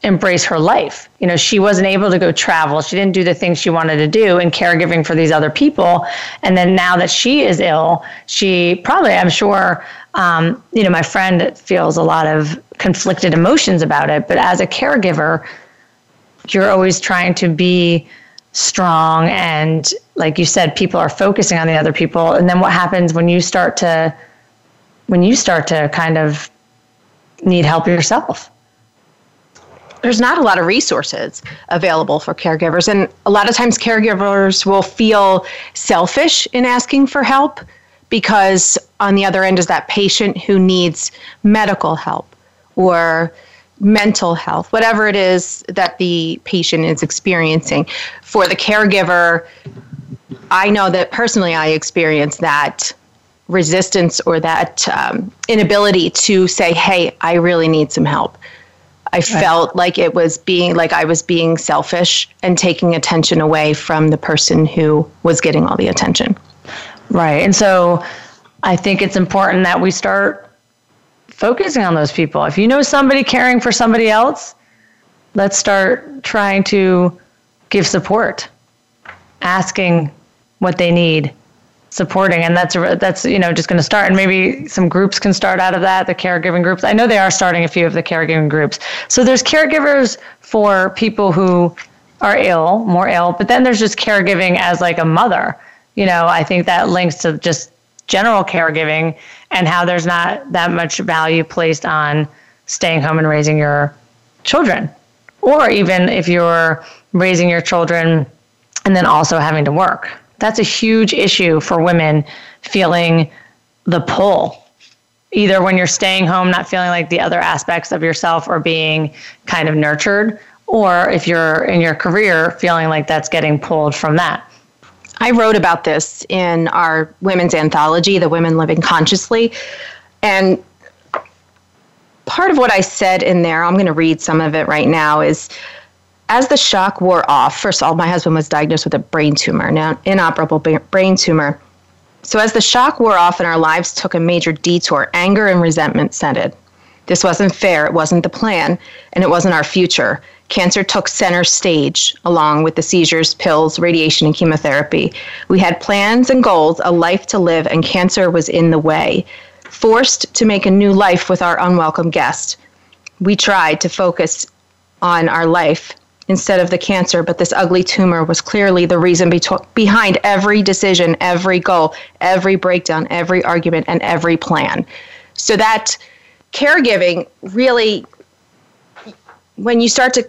embrace her life. You know, she wasn't able to go travel. She didn't do the things she wanted to do in caregiving for these other people. And then now that she is ill, she probably, I'm sure, um, you know, my friend feels a lot of conflicted emotions about it. But as a caregiver, you're always trying to be strong and like you said people are focusing on the other people. And then what happens when you start to when you start to kind of need help yourself? There's not a lot of resources available for caregivers. And a lot of times caregivers will feel selfish in asking for help because on the other end is that patient who needs medical help or mental health, whatever it is that the patient is experiencing. For the caregiver, I know that personally I experienced that resistance or that um, inability to say, hey, I really need some help. I right. felt like it was being like I was being selfish and taking attention away from the person who was getting all the attention. Right. And so I think it's important that we start focusing on those people. If you know somebody caring for somebody else, let's start trying to give support, asking what they need, supporting, and that's that's you know just going to start. And maybe some groups can start out of that. The caregiving groups. I know they are starting a few of the caregiving groups. So there's caregivers for people who are ill, more ill, but then there's just caregiving as like a mother. You know, I think that links to just general caregiving and how there's not that much value placed on staying home and raising your children. Or even if you're raising your children and then also having to work. That's a huge issue for women feeling the pull. Either when you're staying home, not feeling like the other aspects of yourself are being kind of nurtured, or if you're in your career, feeling like that's getting pulled from that. I wrote about this in our women's anthology, The Women Living Consciously. And part of what I said in there, I'm going to read some of it right now, is as the shock wore off, first of all, my husband was diagnosed with a brain tumor, now inoperable brain tumor. So as the shock wore off and our lives took a major detour, anger and resentment set in. This wasn't fair, it wasn't the plan, and it wasn't our future. Cancer took center stage along with the seizures, pills, radiation, and chemotherapy. We had plans and goals, a life to live, and cancer was in the way. Forced to make a new life with our unwelcome guest. We tried to focus on our life instead of the cancer, but this ugly tumor was clearly the reason be- behind every decision, every goal, every breakdown, every argument, and every plan. So that caregiving really, when you start to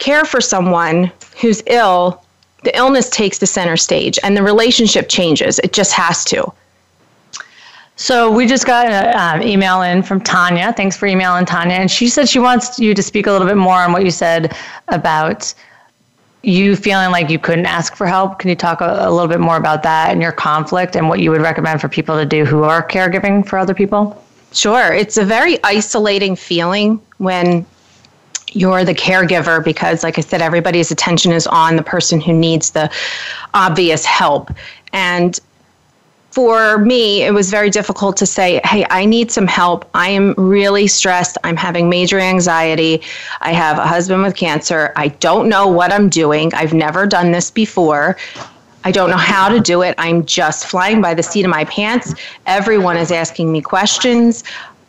care for someone who's ill, the illness takes the center stage and the relationship changes. It just has to. So we just got an um, email in from Tanya. Thanks for emailing Tanya. And she said she wants you to speak a little bit more on what you said about you feeling like you couldn't ask for help. Can you talk a, a little bit more about that and your conflict and what you would recommend for people to do who are caregiving for other people? Sure. It's a very isolating feeling when you're the caregiver because, like I said, everybody's attention is on the person who needs the obvious help. And for me, it was very difficult to say, Hey, I need some help. I am really stressed. I'm having major anxiety. I have a husband with cancer. I don't know what I'm doing. I've never done this before. I don't know how to do it. I'm just flying by the seat of my pants. Everyone is asking me questions.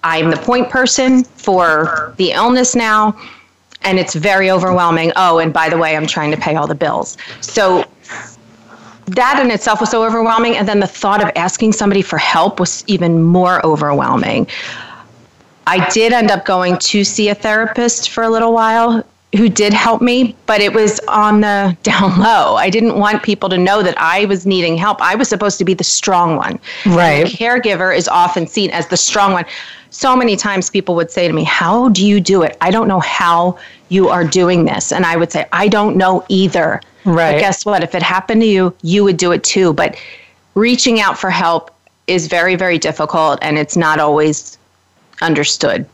I'm the point person for the illness now, and it's very overwhelming. Oh, and by the way, I'm trying to pay all the bills. So that in itself was so overwhelming. And then the thought of asking somebody for help was even more overwhelming. I did end up going to see a therapist for a little while who did help me, but it was on the (laughs) down low. I didn't want people to know that I was needing help. I was supposed to be the strong one. Right. And the caregiver is often seen as the strong one. So many times people would say to me, How do you do it? I don't know how you are doing this. And I would say, I don't know either. Right. But guess what? If it happened to you, you would do it too. But reaching out for help is very, very difficult and it's not always understood.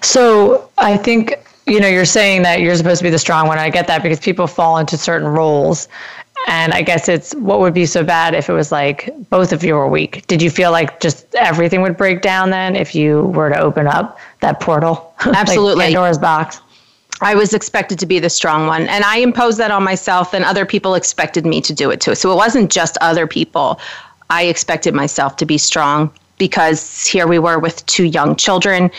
So I think you know you're saying that you're supposed to be the strong one. I get that because people fall into certain roles. And I guess it's what would be so bad if it was like both of you were weak. Did you feel like just everything would break down then if you were to open up that portal? (laughs) Absolutely. like Pandora's box. I was expected to be the strong one, and I imposed that on myself, and other people expected me to do it too. So it wasn't just other people. I expected myself to be strong because here we were with two young children.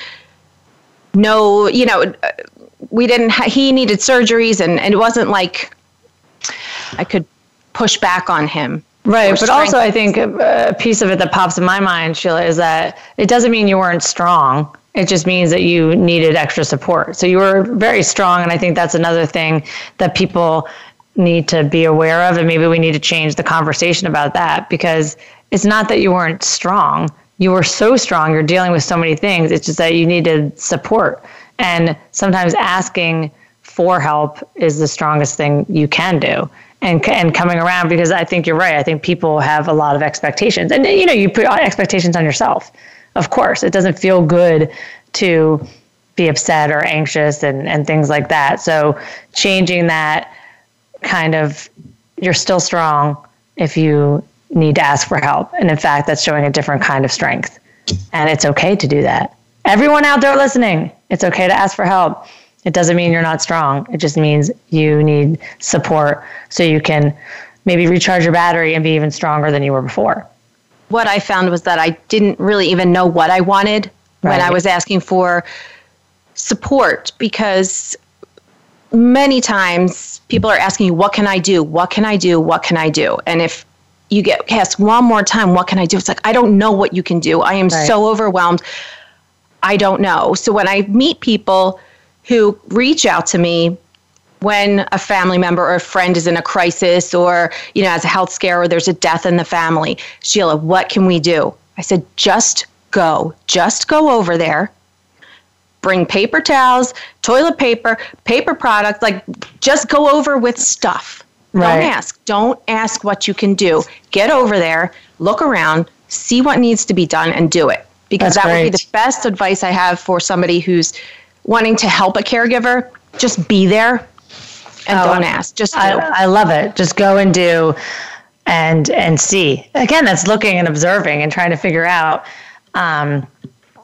No, you know, we didn't. Ha- he needed surgeries, and, and it wasn't like I could push back on him. Right, but also I think a piece of it that pops in my mind, Sheila, is that it doesn't mean you weren't strong. It just means that you needed extra support. So you were very strong, and I think that's another thing that people need to be aware of, and maybe we need to change the conversation about that because it's not that you weren't strong. You were so strong. You're dealing with so many things. It's just that you needed support, and sometimes asking for help is the strongest thing you can do and and coming around because I think you're right. I think people have a lot of expectations, and you know, you put expectations on yourself. Of course, it doesn't feel good to be upset or anxious and and things like that. So changing that kind of, you're still strong if you need to ask for help, and in fact, that's showing a different kind of strength, and it's okay to do that. Everyone out there listening, it's okay to ask for help. It doesn't mean you're not strong. It just means you need support so you can maybe recharge your battery and be even stronger than you were before. What I found was that I didn't really even know what I wanted right. when I was asking for support because many times people are asking you, What can I do? What can I do? What can I do? And if you get asked one more time, What can I do? It's like, I don't know what you can do. I am right. so overwhelmed. I don't know. So when I meet people, who reach out to me when a family member or a friend is in a crisis or you know has a health scare or there's a death in the family. Sheila what can we do? I said just go. Just go over there. Bring paper towels toilet paper paper products like just go over with stuff. Right. don't ask. Don't ask what you can do. Get over there look around see what needs to be done and do it. Because That's that would be the best advice i have for somebody who's wanting to help a caregiver, just be there and oh, don't ask. Just I, I, love it. Just go and do and and see. Again, that's looking and observing and trying to figure out um,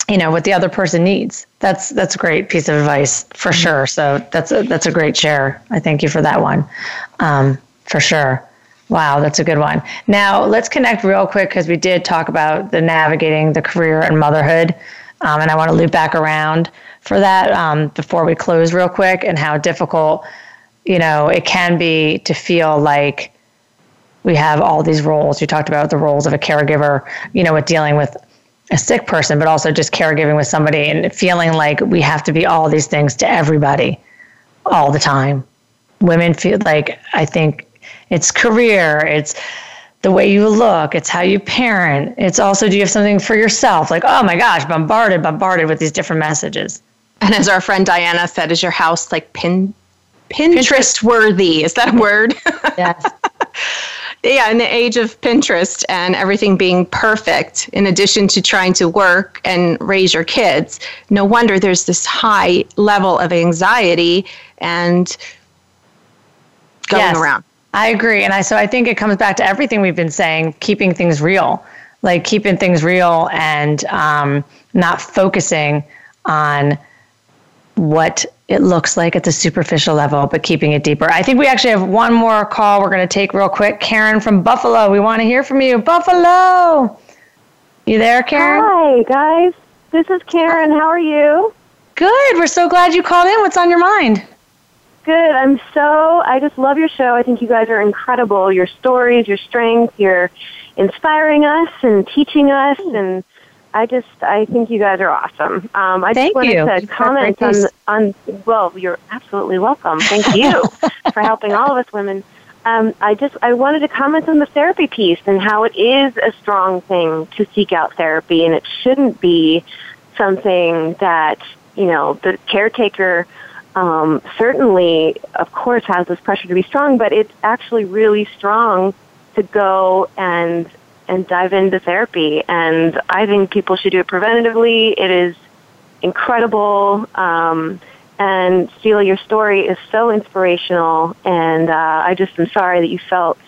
you know what the other person needs. That's that's a great piece of advice for mm-hmm. sure. So that's a that's a great share. I thank you for that one. Um, for sure. Wow, that's a good one. Now let's connect real quick because we did talk about the navigating the career and motherhood, um, and I want to loop back around for that um, before we close real quick and how difficult you know it can be to feel like we have all these roles you talked about the roles of a caregiver you know with dealing with a sick person but also just caregiving with somebody and feeling like we have to be all these things to everybody all the time women feel like i think it's career it's the way you look, it's how you parent. It's also, do you have something for yourself? Like, oh my gosh, bombarded, bombarded with these different messages. And as our friend Diana said, is your house like pin Pinterest worthy? Is that a word? Yes. (laughs) yeah, in the age of Pinterest and everything being perfect, in addition to trying to work and raise your kids, no wonder there's this high level of anxiety and going yes, around. I agree. And I so I think it comes back to everything we've been saying, keeping things real. Like keeping things real and um, not focusing on what it looks like at the superficial level, but keeping it deeper. I think we actually have one more call we're going to take real quick. Karen from Buffalo, we want to hear from you. Buffalo! You there, Karen? Hi, guys. This is Karen. How are you? Good. We're so glad you called in. What's on your mind? Good. I'm so, I just love your show. I think you guys are incredible. Your stories, your strength, you're inspiring us and teaching us and I just I think you guys are awesome. Um, I Thank just wanted you. to You've comment on on well, you're absolutely welcome. Thank you (laughs) for helping all of us women. Um, I just I wanted to comment on the therapy piece and how it is a strong thing to seek out therapy, and it shouldn't be something that you know the caretaker um, certainly, of course, has this pressure to be strong, but it's actually really strong to go and and dive into therapy. And I think people should do it preventatively. It is incredible. Um, and Sheila, your story is so inspirational. And uh, I just am sorry that you felt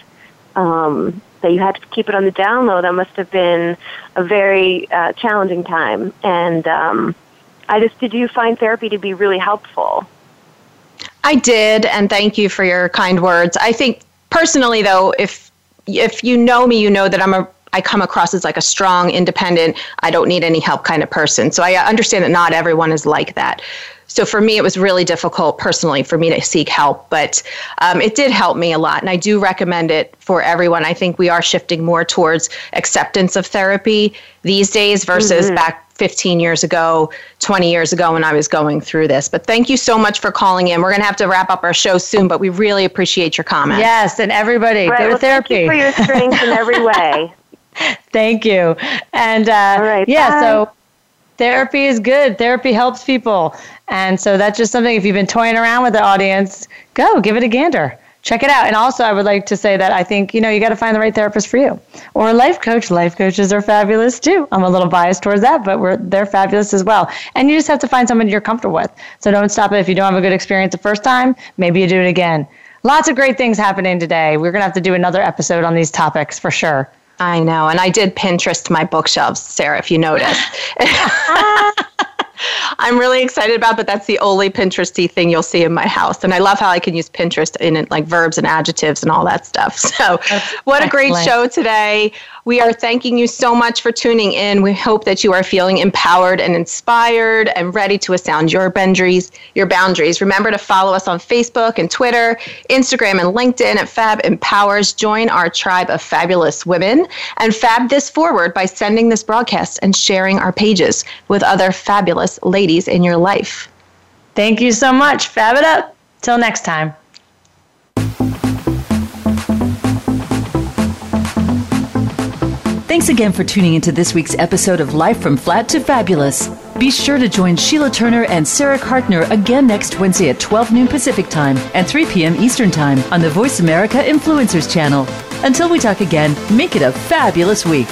um, that you had to keep it on the down low. That must have been a very uh, challenging time. And um, I just did you find therapy to be really helpful? I did, and thank you for your kind words. I think personally, though, if if you know me, you know that I'm a I come across as like a strong, independent, I don't need any help kind of person. So I understand that not everyone is like that. So for me, it was really difficult personally for me to seek help, but um, it did help me a lot. And I do recommend it for everyone. I think we are shifting more towards acceptance of therapy these days versus Mhm. back 15 years ago, 20 years ago when I was going through this. But thank you so much for calling in. We're going to have to wrap up our show soon, but we really appreciate your comments. Yes, and everybody Right, go to well, therapy. Thank you for your strength in every (laughs) way. Thank you. And uh, right, yeah, bye. so therapy is good. Therapy helps people. And so that's just something, if you've been toying around with the audience, go give it a gander. Check it out. And also, I would like to say that I think, you know, you got to find the right therapist for you or a life coach. Life coaches are fabulous too. I'm a little biased towards that, but we're, they're fabulous as well. And you just have to find someone you're comfortable with. So don't stop it. If you don't have a good experience the first time, maybe you do it again. Lots of great things happening today. We're going to have to do another episode on these topics for sure. I know. And I did Pinterest my bookshelves, Sarah, if you noticed. (laughs) (laughs) I'm really excited about, but that's the only Pinteresty thing you'll see in my house. And I love how I can use Pinterest in it, like verbs and adjectives and all that stuff. (laughs) So, what a great show today. We are thanking you so much for tuning in. We hope that you are feeling empowered and inspired and ready to sound your boundaries. Your boundaries. Remember to follow us on Facebook and Twitter, Instagram, and LinkedIn at Fab Empowers. Join our tribe of fabulous women and fab this forward by sending this broadcast and sharing our pages with other fabulous ladies in your life. Thank you so much. Fab it up. Till next time. Thanks again for tuning into this week's episode of Life from Flat to Fabulous. Be sure to join Sheila Turner and Sarah Kartner again next Wednesday at 12 noon Pacific Time and 3 p.m. Eastern Time on the Voice America Influencers channel. Until we talk again, make it a fabulous week.